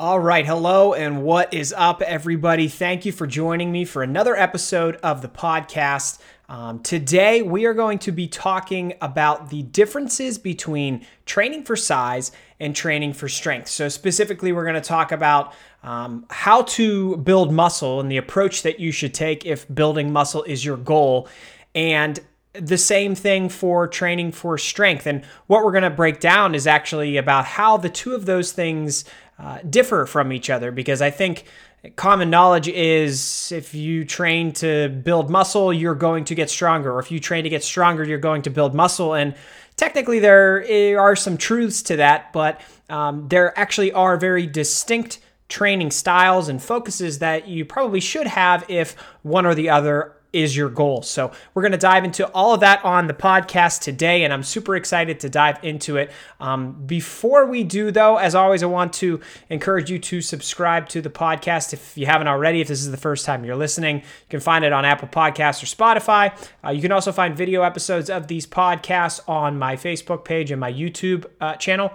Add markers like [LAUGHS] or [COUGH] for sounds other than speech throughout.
All right, hello, and what is up, everybody? Thank you for joining me for another episode of the podcast. Um, today, we are going to be talking about the differences between training for size and training for strength. So, specifically, we're going to talk about um, how to build muscle and the approach that you should take if building muscle is your goal. And the same thing for training for strength. And what we're going to break down is actually about how the two of those things uh, differ from each other because I think common knowledge is if you train to build muscle, you're going to get stronger. Or if you train to get stronger, you're going to build muscle. And technically, there are some truths to that, but um, there actually are very distinct training styles and focuses that you probably should have if one or the other is your goal. So, we're going to dive into all of that on the podcast today, and I'm super excited to dive into it. Um, before we do, though, as always, I want to encourage you to subscribe to the podcast if you haven't already. If this is the first time you're listening, you can find it on Apple Podcasts or Spotify. Uh, you can also find video episodes of these podcasts on my Facebook page and my YouTube uh, channel.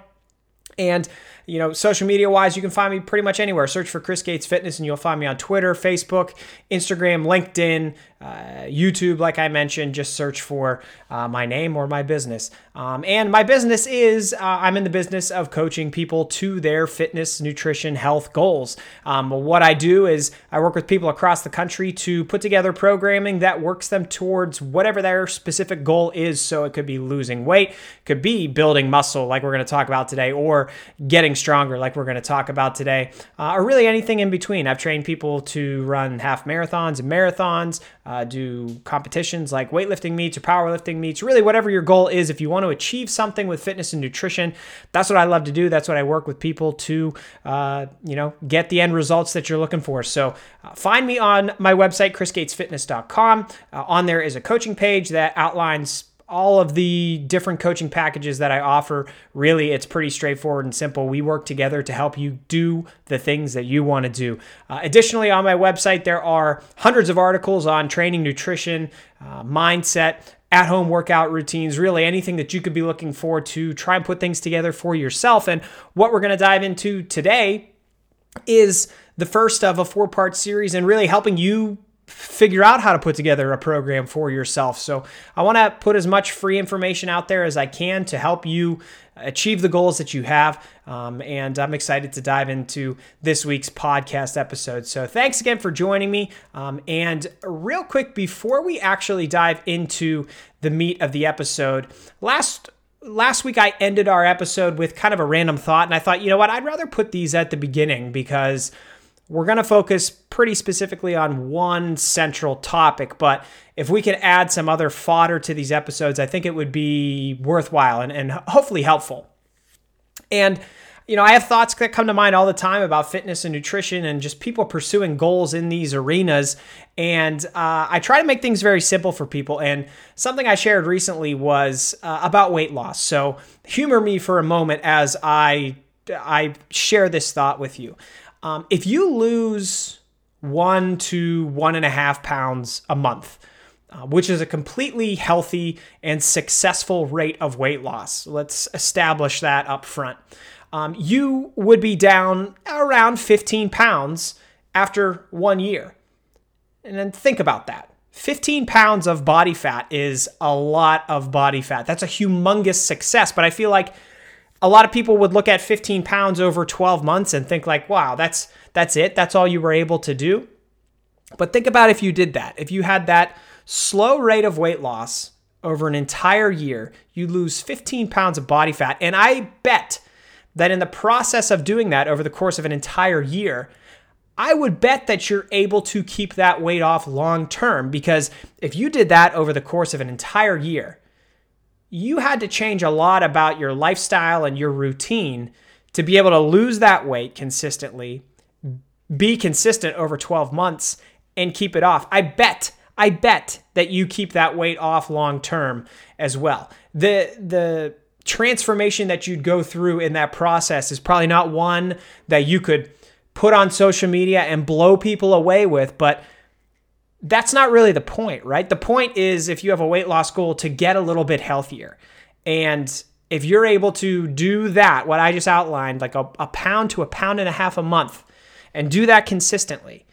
And you know, social media wise, you can find me pretty much anywhere. Search for Chris Gates Fitness and you'll find me on Twitter, Facebook, Instagram, LinkedIn, uh, YouTube, like I mentioned, just search for uh, my name or my business. Um, and my business is uh, I'm in the business of coaching people to their fitness, nutrition, health goals. Um, what I do is I work with people across the country to put together programming that works them towards whatever their specific goal is. So it could be losing weight, could be building muscle, like we're going to talk about today, or getting stronger, like we're going to talk about today, uh, or really anything in between. I've trained people to run half marathons and marathons uh, do competitions like weightlifting meets or powerlifting meets, really whatever your goal is. If you want to achieve something with fitness and nutrition, that's what I love to do. That's what I work with people to, uh, you know, get the end results that you're looking for. So uh, find me on my website, chrisgatesfitness.com. Uh, on there is a coaching page that outlines all of the different coaching packages that I offer, really, it's pretty straightforward and simple. We work together to help you do the things that you want to do. Uh, additionally, on my website, there are hundreds of articles on training, nutrition, uh, mindset, at home workout routines, really anything that you could be looking for to try and put things together for yourself. And what we're going to dive into today is the first of a four part series and really helping you figure out how to put together a program for yourself. So I want to put as much free information out there as I can to help you achieve the goals that you have. Um, and I'm excited to dive into this week's podcast episode. So thanks again for joining me. Um, and real quick, before we actually dive into the meat of the episode, last last week I ended our episode with kind of a random thought, and I thought, you know what, I'd rather put these at the beginning because we're going to focus pretty specifically on one central topic, but if we can add some other fodder to these episodes, I think it would be worthwhile and, and hopefully helpful. And you know, I have thoughts that come to mind all the time about fitness and nutrition and just people pursuing goals in these arenas. And uh, I try to make things very simple for people. And something I shared recently was uh, about weight loss. So humor me for a moment as I I share this thought with you. Um, if you lose one to one and a half pounds a month, uh, which is a completely healthy and successful rate of weight loss, let's establish that up front. Um, you would be down around 15 pounds after one year. And then think about that. 15 pounds of body fat is a lot of body fat. That's a humongous success, but I feel like a lot of people would look at 15 pounds over 12 months and think like, wow, that's that's it. That's all you were able to do. But think about if you did that. If you had that slow rate of weight loss over an entire year, you lose 15 pounds of body fat. And I bet that in the process of doing that over the course of an entire year, I would bet that you're able to keep that weight off long term because if you did that over the course of an entire year, you had to change a lot about your lifestyle and your routine to be able to lose that weight consistently, be consistent over 12 months, and keep it off. I bet, I bet that you keep that weight off long term as well. The the transformation that you'd go through in that process is probably not one that you could put on social media and blow people away with, but that's not really the point, right? The point is if you have a weight loss goal to get a little bit healthier. And if you're able to do that, what I just outlined, like a, a pound to a pound and a half a month, and do that consistently,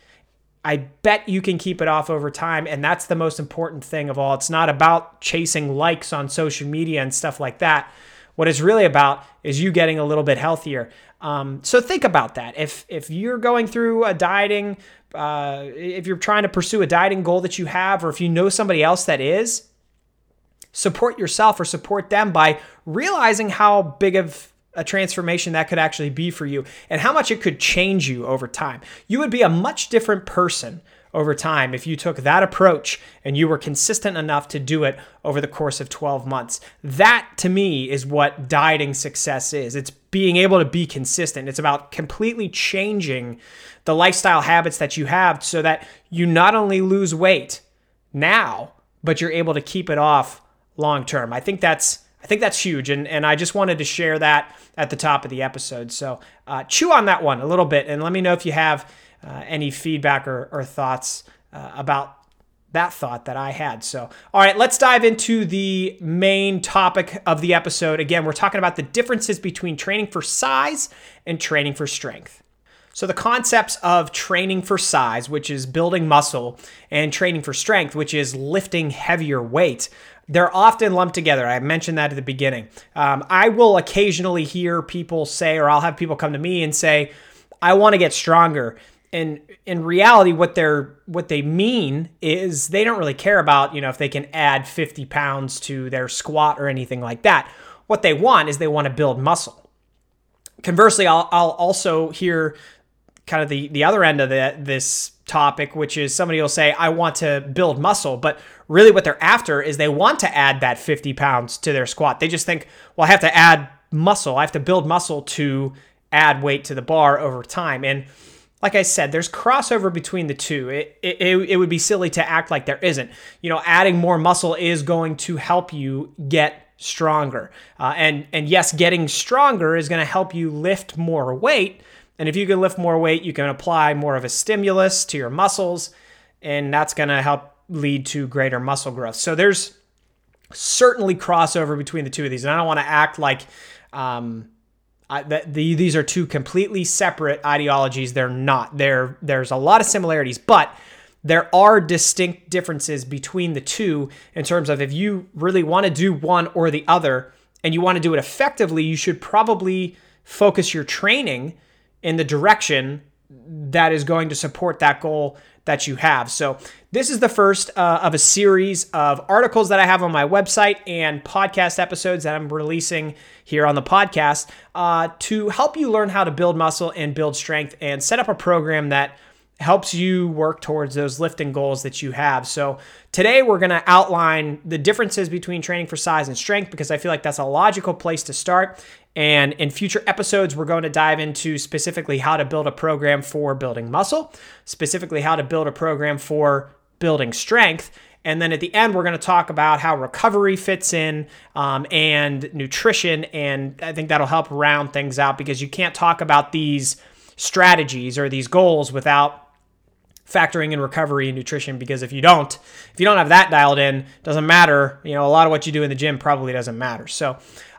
I bet you can keep it off over time. And that's the most important thing of all. It's not about chasing likes on social media and stuff like that. What it's really about is you getting a little bit healthier. Um, so think about that. If if you're going through a dieting, uh, if you're trying to pursue a dieting goal that you have, or if you know somebody else that is, support yourself or support them by realizing how big of a transformation that could actually be for you and how much it could change you over time. You would be a much different person over time if you took that approach and you were consistent enough to do it over the course of 12 months. That to me is what dieting success is. It's being able to be consistent. It's about completely changing the lifestyle habits that you have so that you not only lose weight now, but you're able to keep it off long term. I think that's I think that's huge, and and I just wanted to share that at the top of the episode. So uh, chew on that one a little bit, and let me know if you have uh, any feedback or, or thoughts uh, about that thought that I had. So, all right, let's dive into the main topic of the episode. Again, we're talking about the differences between training for size and training for strength. So, the concepts of training for size, which is building muscle, and training for strength, which is lifting heavier weight, they're often lumped together. I mentioned that at the beginning. Um, I will occasionally hear people say, or I'll have people come to me and say, I want to get stronger. And in reality, what they're what they mean is they don't really care about, you know, if they can add 50 pounds to their squat or anything like that. What they want is they want to build muscle. Conversely, I'll, I'll also hear kind of the, the other end of the, this topic, which is somebody will say, I want to build muscle. But really, what they're after is they want to add that 50 pounds to their squat. They just think, well, I have to add muscle. I have to build muscle to add weight to the bar over time. And like I said, there's crossover between the two. It, it, it would be silly to act like there isn't. You know, adding more muscle is going to help you get stronger. Uh, and, and yes, getting stronger is going to help you lift more weight and if you can lift more weight, you can apply more of a stimulus to your muscles, and that's going to help lead to greater muscle growth. So there's certainly crossover between the two of these. And I don't want to act like um, That the, these are two completely separate ideologies. They're not. There, there's a lot of similarities, but there are distinct differences between the two in terms of if you really want to do one or the other and you want to do it effectively, you should probably focus your training in the direction that is going to support that goal that you have. So, this is the first uh, of a series of articles that I have on my website and podcast episodes that I'm releasing here on the podcast uh, to help you learn how to build muscle and build strength and set up a program that helps you work towards those lifting goals that you have. So, today we're going to outline the differences between training for size and strength because I feel like that's a logical place to start. And in future episodes, we're going to dive into specifically how to build a program for building muscle, specifically how to build a program for building strength. And then at the end, we're going to talk about how recovery fits in um, and nutrition. And I think that'll help round things out because you can't talk about these strategies or these goals without factoring in recovery and nutrition because if you don't if you don't have that dialed in doesn't matter you know a lot of what you do in the gym probably doesn't matter so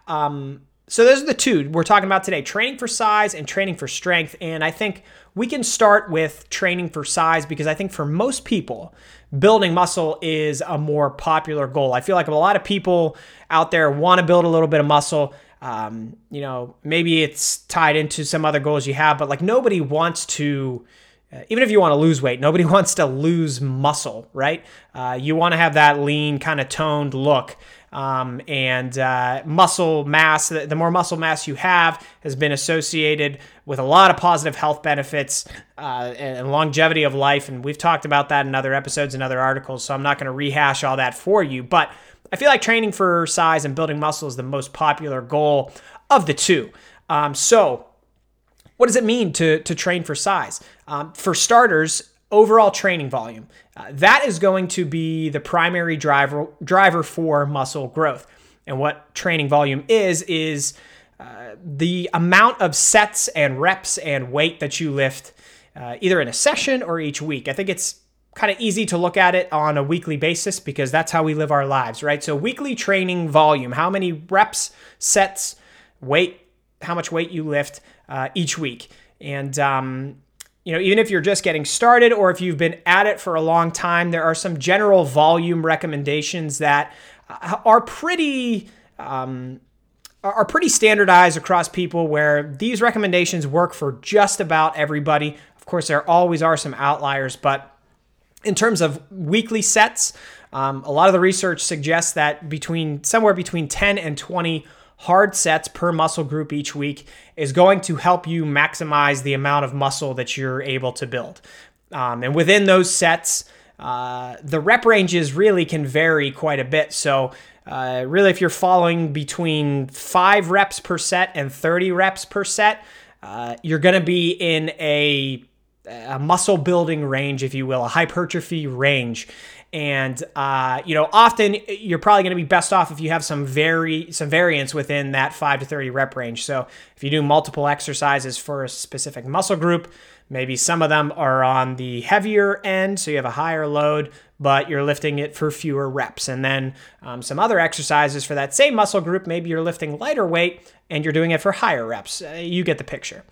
um, so those are the two we're talking about today training for size and training for strength. And I think we can start with training for size because I think for most people, building muscle is a more popular goal. I feel like a lot of people out there want to build a little bit of muscle. Um, you know, maybe it's tied into some other goals you have, but like nobody wants to. Uh, even if you want to lose weight, nobody [LAUGHS] wants to lose muscle, right? Uh, you want to have that lean, kind of toned look. Um, and uh, muscle mass, the, more muscle mass you have, has been associated with a lot of positive health benefits uh, and longevity of life. And we've talked about that in other episodes and other articles, so I'm not going to rehash all that for you. But I feel like training for size and building muscle is the most popular goal of the two. Um, so, what does it mean to, to train for size? Um, for starters, overall training volume. Uh, that is going to be the primary driver driver for muscle growth. And what training volume is is uh, the amount of sets and reps and weight that you lift uh, either in a session or each week. I think it's kind of easy to look at it on a weekly basis because that's how we live our lives, right? So, weekly training volume, how many reps, sets, weight, how much weight you lift uh, each week. And, um, you know, even if you're just getting started or if you've been at it for a long time, there are some general volume recommendations that uh, are pretty. Um, are pretty standardized across people where these recommendations work for just about everybody. Of course, there always are some outliers, but in terms of weekly sets, um, a lot of the research suggests that between somewhere between 10 and 20 hard sets per muscle group each week is going to help you maximize the amount of muscle that you're able to build. Um, and within those sets, uh, the rep ranges really can vary quite a bit. So, uh, really, if you're following between five reps per set and 30 reps per set, uh, you're going to be in a a muscle building range, if you will, a hypertrophy range. And uh, you know, often you're probably going to be best off if you have some very some variance within that five to thirty rep range. So if you do multiple exercises for a specific muscle group, maybe some of them are on the heavier end, so you have a higher load, but you're lifting it for fewer reps. And then um, some other exercises for that same muscle group, maybe you're lifting lighter weight and you're doing it for higher reps. Uh, you get the picture.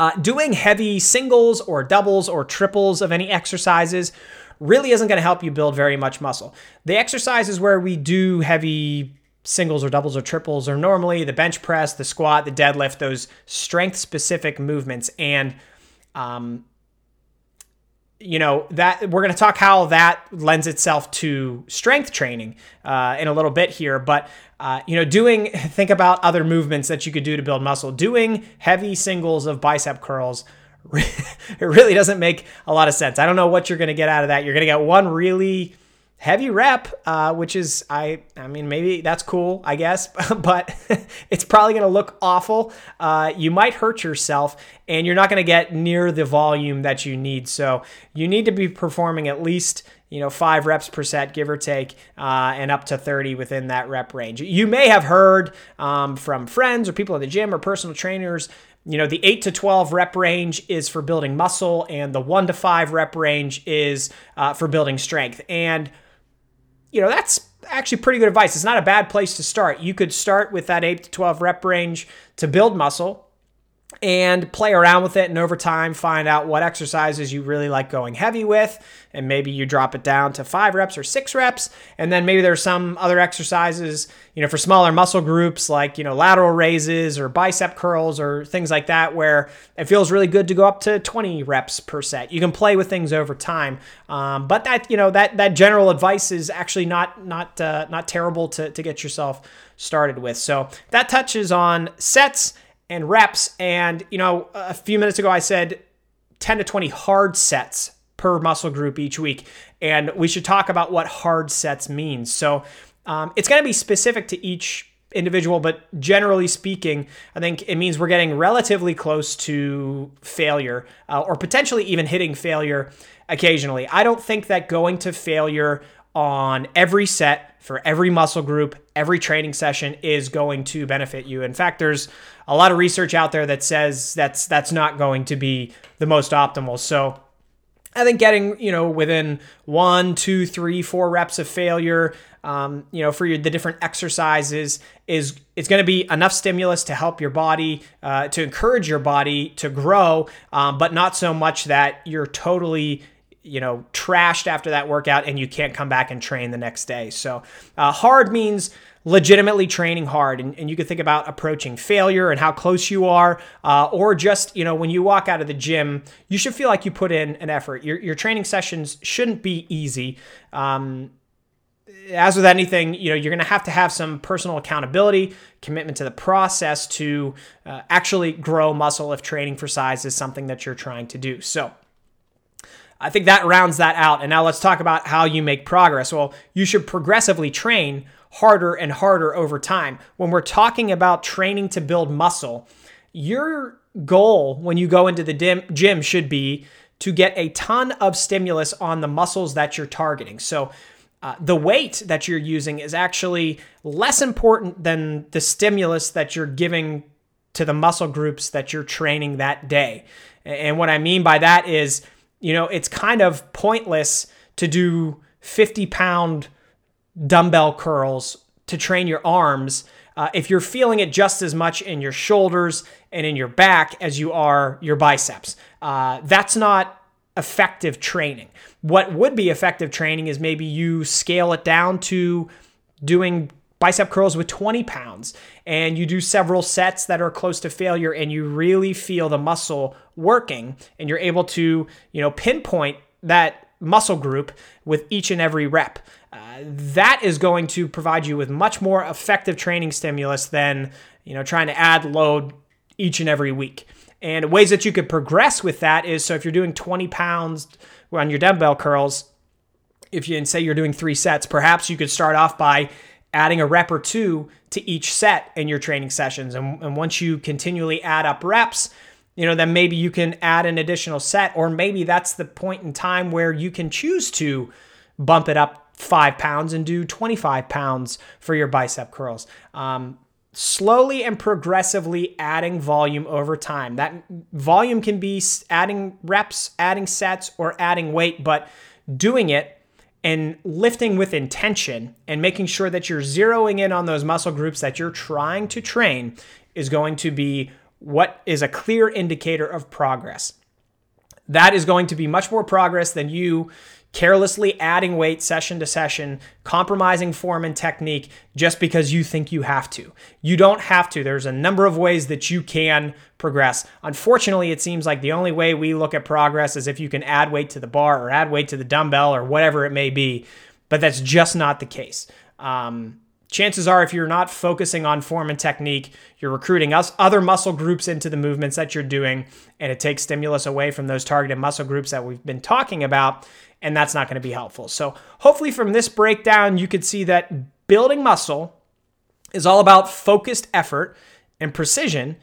Uh, doing heavy singles or doubles or triples of any exercises really isn't going to help you build very much muscle. The exercises where we do heavy singles or doubles or triples are normally the bench press, the squat, the deadlift, those strength specific movements. And um, you know that we're going to talk how that lends itself to strength training uh, in a little bit here but uh, you know doing [LAUGHS] think about other movements that you could do to build muscle doing heavy singles of bicep curls [LAUGHS] it really doesn't make a lot of sense i don't know what you're going to get out of that you're going to get one really heavy rep, uh, which is I I mean maybe that's cool I guess, [LAUGHS] but [LAUGHS] it's probably going to look awful. Uh, you might hurt yourself, and you're not going to get near the volume that you need. So you need to be performing at least you know five reps per set, give or take, uh, and up to 30 within that rep range. You may have heard um, from friends or people in the gym or personal trainers you know, the 8 to 12 rep range is for building muscle, and the 1 to 5 rep range is uh, for building strength. And you know, that's actually pretty good advice. It's not a bad place to start. You could start with that 8 to 12 rep range to build muscle and play around with it and over time find out what exercises you really like going heavy with and maybe you drop it down to 5 reps or 6 reps and then maybe there's some other exercises you know for smaller muscle groups like you know lateral raises or bicep curls or things like that where it feels really good to go up to 20 reps per set. You can play with things over time um, but that you know that that general advice is actually not not uh, not terrible to, to get yourself started with. So that touches on sets and reps. And, you know, a few minutes ago, I said 10 to 20 hard sets per muscle group each week. And we should talk about what hard sets means. So um, it's going to be specific to each individual, but generally speaking, I think it means we're getting relatively close to failure uh, or potentially even hitting failure occasionally. I don't think that going to failure on every set for every muscle group, every training session is going to benefit you. In fact, there's a lot of research out there that says that's that's not going to be the most optimal. So I think getting you know within one, two, three, four reps of failure, um, you know, for your, the different exercises is it's going to be enough stimulus to help your body, uh, to encourage your body to grow, um, but not so much that you're totally you know trashed after that workout and you can't come back and train the next day. So uh, hard means legitimately training hard and, and you can think about approaching failure and how close you are uh, or just you know when you walk out of the gym you should feel like you put in an effort. Your, your training sessions shouldn't be easy. Um, as with anything you know you're going to have to have some personal accountability commitment to the process to uh, actually grow muscle if training for size is something that you're trying to do. So I think that rounds that out. And now let's talk about how you make progress. Well, you should progressively train harder and harder over time. When we're talking about training to build muscle, your goal when you go into the gym should be to get a ton of stimulus on the muscles that you're targeting. So, uh, the weight that you're using is actually less important than the stimulus that you're giving to the muscle groups that you're training that day. And what I mean by that is you know, it's kind of pointless to do 50 pound dumbbell curls to train your arms uh, if you're feeling it just as much in your shoulders and in your back as you are your biceps. Uh, that's not effective training. What would be effective training is maybe you scale it down to doing bicep curls with 20 pounds and you do several sets that are close to failure and you really feel the muscle working and you're able to you know pinpoint that muscle group with each and every rep. Uh, that is going to provide you with much more effective training stimulus than you know trying to add load each and every week. And ways that you could progress with that is so if you're doing 20 pounds on your dumbbell curls if you say you're doing three sets perhaps you could start off by adding a rep or two to each set in your training sessions. And, and once you continually add up reps, you know, then maybe you can add an additional set, or maybe that's the point in time where you can choose to bump it up five pounds and do 25 pounds for your bicep curls. Um, slowly and progressively adding volume over time. That volume can be adding reps, adding sets, or adding weight, but doing it and lifting with intention and making sure that you're zeroing in on those muscle groups that you're trying to train is going to be what is a clear indicator of progress. That is going to be much more progress than you carelessly adding weight session to session, compromising form and technique just because you think you have to. You don't have to. There's a number of ways that you can progress. Unfortunately, it seems like the only way we look at progress is if you can add weight to the bar or add weight to the dumbbell or whatever it may be, but that's just not the case. Um, chances are if you're not focusing on form and technique you're recruiting us other muscle groups into the movements that you're doing and it takes stimulus away from those targeted muscle groups that we've been talking about and that's not going to be helpful. So, hopefully, from this breakdown, you could see that building muscle is all about focused effort and precision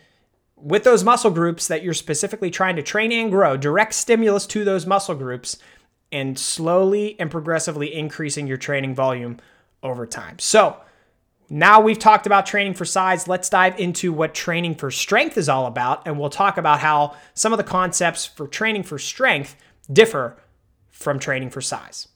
with those muscle groups that you're specifically trying to train and grow, direct stimulus to those muscle groups, and slowly and progressively increasing your training volume over time. So, now we've talked about training for size. Let's dive into what training for strength is all about. And we'll talk about how some of the concepts for training for strength differ from training for size.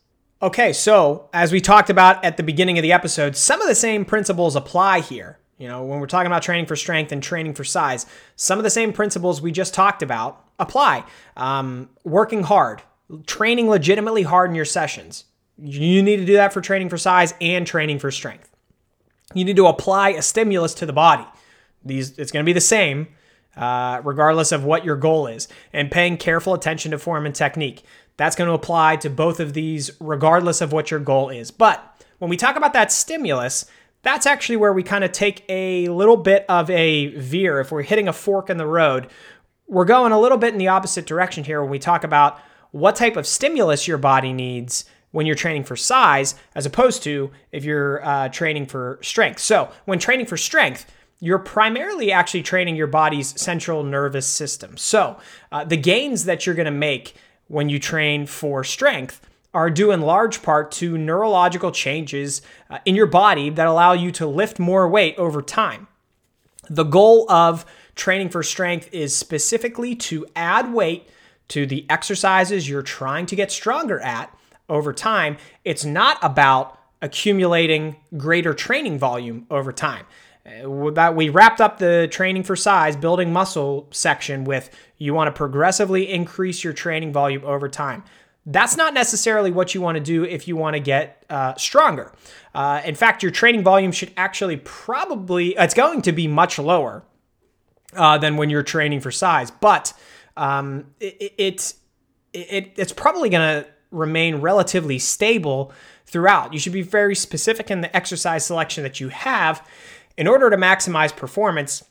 Okay, so as we talked about at the beginning of the episode, some of the same principles apply here. You know, when we're talking about training for strength and training for size, some of the same principles we just talked about apply. Um, working hard, training legitimately hard in your sessions. You need to do that for training for size and training for strength. You need to apply a stimulus to the body. These it's going to be the same uh, regardless of what your goal is, and paying careful attention to form and technique. That's going to apply to both of these, regardless of what your goal is. But when we talk about that stimulus, that's actually where we kind of take a little bit of a veer. If we're hitting a fork in the road, we're going a little bit in the opposite direction here when we talk about what type of stimulus your body needs when you're training for size, as opposed to if you're uh, training for strength. So, when training for strength, you're primarily actually training your body's central nervous system. So, uh, the gains that you're going to make when you train for strength are due in large part to neurological changes uh, in your body that allow you to lift more weight over time. The goal of training for strength is specifically to add weight to the exercises you're trying to get stronger at over time. It's not about accumulating greater training volume over time. Uh, that we wrapped up the training for size, building muscle section with you want to progressively increase your training volume over time. That's not necessarily what you want to do if you want to get uh, stronger. Uh, in fact, your training volume should actually probably, it's going to be much lower uh, than when you're training for size, but um, it, it, it, it's probably going to remain relatively stable throughout. You should be very specific in the exercise selection that you have in order to maximize performance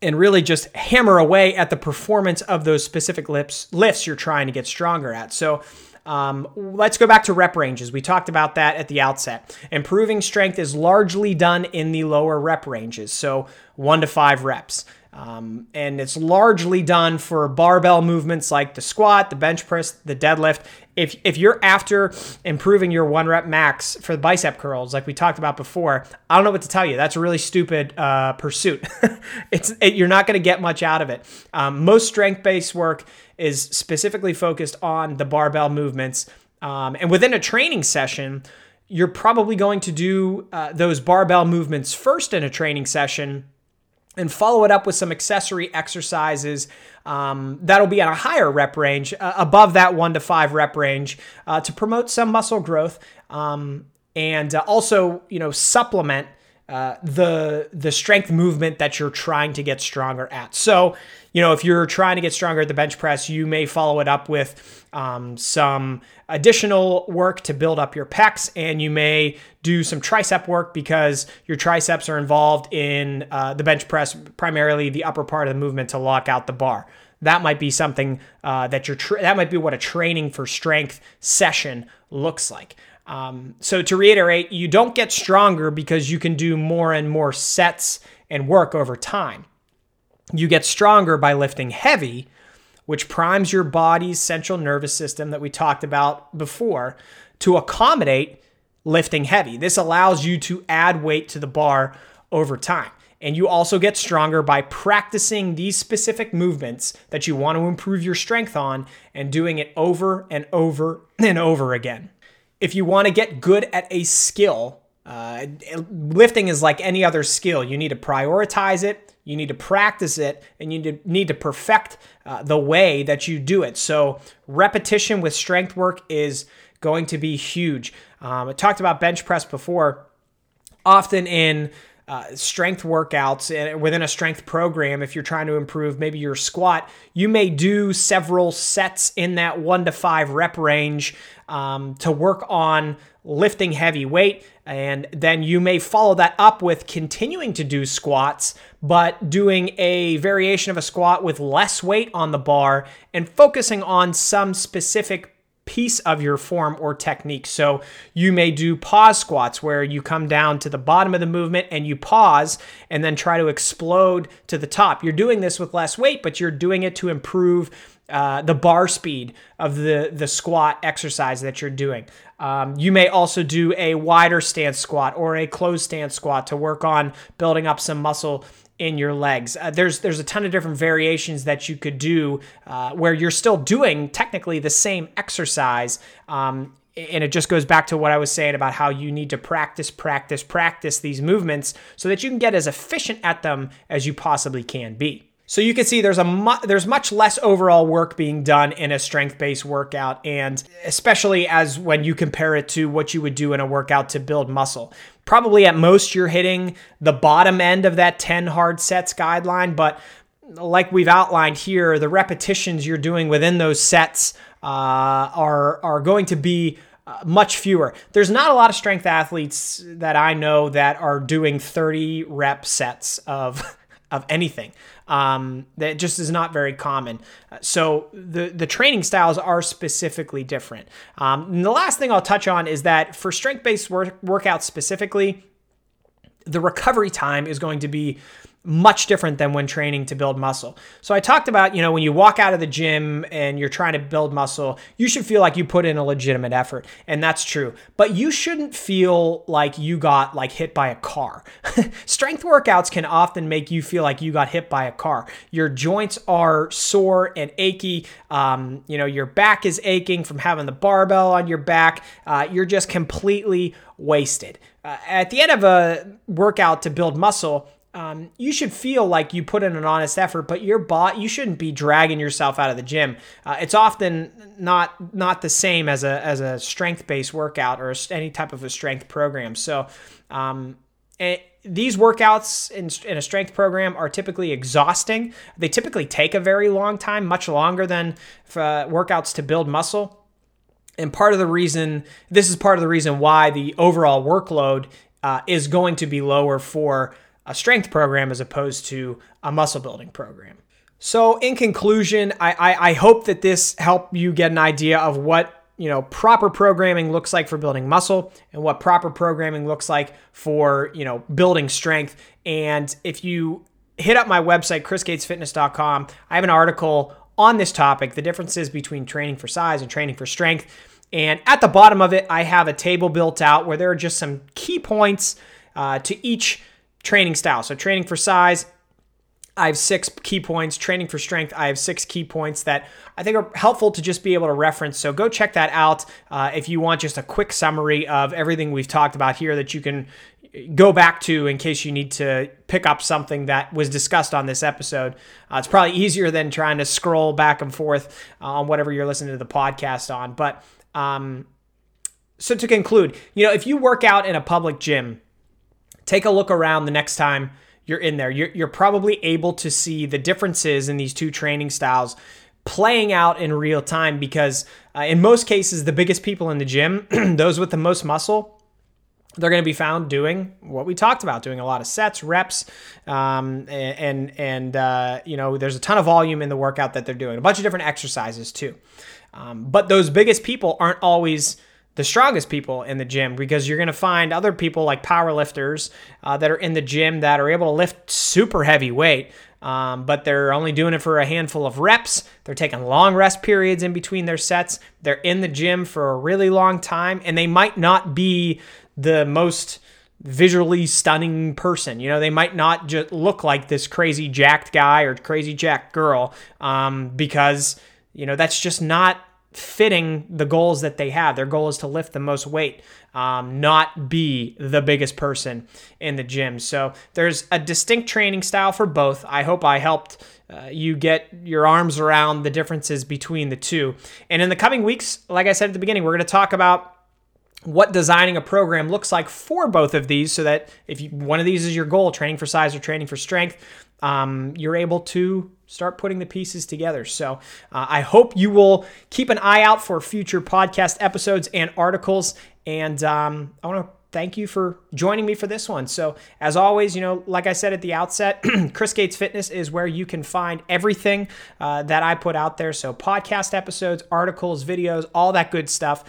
and really just hammer away at the performance of those specific lifts, lifts you're trying to get stronger at. So um, let's go back to rep ranges. We talked about that at the outset. Improving strength is largely done in the lower rep ranges, so one to five reps. Um, and it's largely done for barbell movements like the squat, the bench press, the deadlift. If, if you're after improving your one rep max for the bicep curls, like we talked about before, I don't know what to tell you. That's a really stupid uh, pursuit. [LAUGHS] it's it, you're not going to get much out of it. Um, most strength based work is specifically focused on the barbell movements, um, and within a training session, you're probably going to do uh, those barbell movements first in a training session and follow it up with some accessory exercises um, that'll be at a higher rep range, uh, above that one to five rep range, uh, to promote some muscle growth um, and uh, also, you know, supplement uh, the the strength movement that you're trying to get stronger at. So, you know, if you're trying to get stronger at the bench press, you may follow it up with um, some additional work to build up your pecs, and you may do some tricep work because your triceps are involved in uh, the bench press, primarily the upper part of the movement to lock out the bar. That might be something uh, that you're. Tra- that might be what a training for strength session looks like. Um, so to reiterate, you don't get stronger because you can do more and more sets and work over time. You get stronger by lifting heavy, which primes your body's central nervous system that we talked about before to accommodate lifting heavy. This allows you to add weight to the bar over time. And you also get stronger by practicing these specific movements that you want to improve your strength on and doing it over and over [LAUGHS] and over again if you want to get good at a skill, uh, lifting is like any other skill. You need to prioritize it, you need to practice it, and you need to, perfect uh, the way that you do it. So, repetition with strength work is going to be huge. Um, I talked about bench press before. Often in uh, strength workouts within a strength program, if you're trying to improve maybe your squat, you may do several sets in that one to five rep range um, to work on lifting heavy weight. And then you may follow that up with continuing to do squats, but doing a variation of a squat with less weight on the bar and focusing on some specific piece of your form or technique. So you may do pause squats where you come down to the bottom of the movement and you pause and then try to explode to the top. You're doing this with less weight, but you're doing it to improve uh, the bar speed of the, the squat exercise that you're doing. Um, you may also do a wider stance squat or a closed stance squat to work on building up some muscle in your legs. Uh, there's there's a ton of different variations that you could do uh, where you're still doing technically the same exercise. Um, and it just goes back to what I was saying about how you need to practice, practice, practice these movements so that you can get as efficient at them as you possibly can be. So you can see there's a mu- there's much less overall work being done in a strength-based workout and especially as when you compare it to what you would do in a workout to build muscle. Probably at most you're hitting the bottom end of that 10 hard sets guideline, but like we've outlined here, the repetitions you're doing within those sets uh, are are going to be uh, much fewer. There's not a lot of strength athletes that I know that are doing 30 rep sets of [LAUGHS] of anything. Um, that just is not very common. So the the training styles are specifically different. Um, and the last thing I'll touch on is that for strength based work, workouts specifically, the recovery time is going to be much different than when training to build muscle. So I talked about, you know, when you walk out of the gym and you're trying to build muscle, you should feel like you put in a legitimate effort, and that's true. But you shouldn't feel like you got like hit by a car. [LAUGHS] Strength workouts can often make you feel like you got hit by a car. Your joints are sore and achy. Um, you know, your back is aching from having the barbell on your back. Uh, you're just completely wasted. Uh, at the end of a workout to build muscle, um, you should feel like you put in an honest effort, but your bot you shouldn't be dragging yourself out of the gym. Uh, it's often not not the same as a as a strength based workout or any type of a strength program. So. Um, these workouts in, in, a strength program are typically exhausting. They typically take a very long time, much longer than uh, workouts to build muscle. And part of the reason, this is part of the reason why the overall workload uh, is going to be lower for a strength program as opposed to a muscle building program. So, in conclusion, I, I, I hope that this helped you get an idea of what you know proper programming looks like for building muscle and what proper programming looks like for you know building strength and if you hit up my website, chrisgatesfitness.com. I have an article on this topic the differences between training for size and training for strength. And at the bottom of it, I have a table built out where there are just some key points uh, to each training style. So, training for size, I have six key points. Training for strength, I have six key points that I think are helpful to just be able to reference. So go check that out uh, if you want just a quick summary of everything we've talked about here that you can go back to in case you need to pick up something that was discussed on this episode. Uh, it's probably easier than trying to scroll back and forth uh, on whatever you're listening to the podcast on. But um, so to conclude, you know, if you work out in a public gym, take a look around the next time you're in there. You're, you're probably able to see the differences in these two training styles playing out in real time because uh, in most cases the biggest people in the gym [CLEARS THROAT] those with the most muscle they're going to be found doing what we talked about, doing a lot of sets, reps, um, and and uh, you know there's a ton of volume in the workout that they're doing, a bunch of different exercises too. Um, but those biggest people aren't always the strongest people in the gym because you're going to find other people like power lifters uh, that are in the gym that are able to lift super heavy weight. Um, but they're only doing it for a handful of reps. They're taking long rest periods in between their sets. They're in the gym for a really long time, and they might not be the most visually stunning person. You know, they might not just look like this crazy jacked guy or crazy jacked girl um, because, you know, that's just not fitting the goals that they have. Their goal is to lift the most weight, um, not be the biggest person in the gym. So there's a distinct training style for both. I hope I helped uh, you get your arms around the differences between the two. And in the coming weeks, like I said at the beginning, we're going to talk about what designing a program looks like for both of these so that if you, one of these is your goal, training for size or training for strength, um, you're able to start putting the pieces together. So uh, I hope you will keep an eye out for future podcast episodes and articles. And um, I want to thank you for joining me for this one. So, as always, you know, like I said at the outset, [CLEARS THROAT] Chris Gates Fitness is where you can find everything uh, that I put out there. So, podcast episodes, articles, videos, all that good stuff.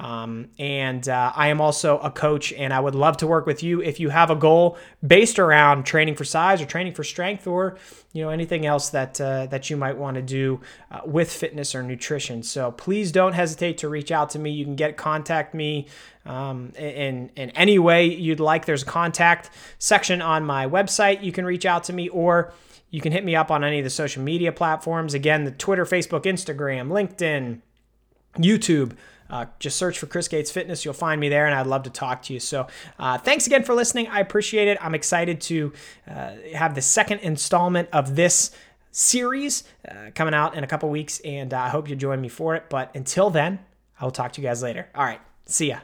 Um, and uh, I am also a coach, and I would love to work with you if you have a goal based around training for size or training for strength, or you know anything else that uh, that you might want to do uh, with fitness or nutrition. So please don't hesitate to reach out to me. You can get contact me um, in in any way you'd like. There's a contact section on my website. You can reach out to me, or you can hit me up on any of the social media platforms. Again, the Twitter, Facebook, Instagram, LinkedIn, YouTube. Uh, just search for Chris Gates Fitness. You'll find me there, and I'd love to talk to you. So, uh, thanks again for listening. I appreciate it. I'm excited to uh, have the second installment of this series uh, coming out in a couple weeks, and I hope you join me for it. But until then, I will talk to you guys later. All right, see ya.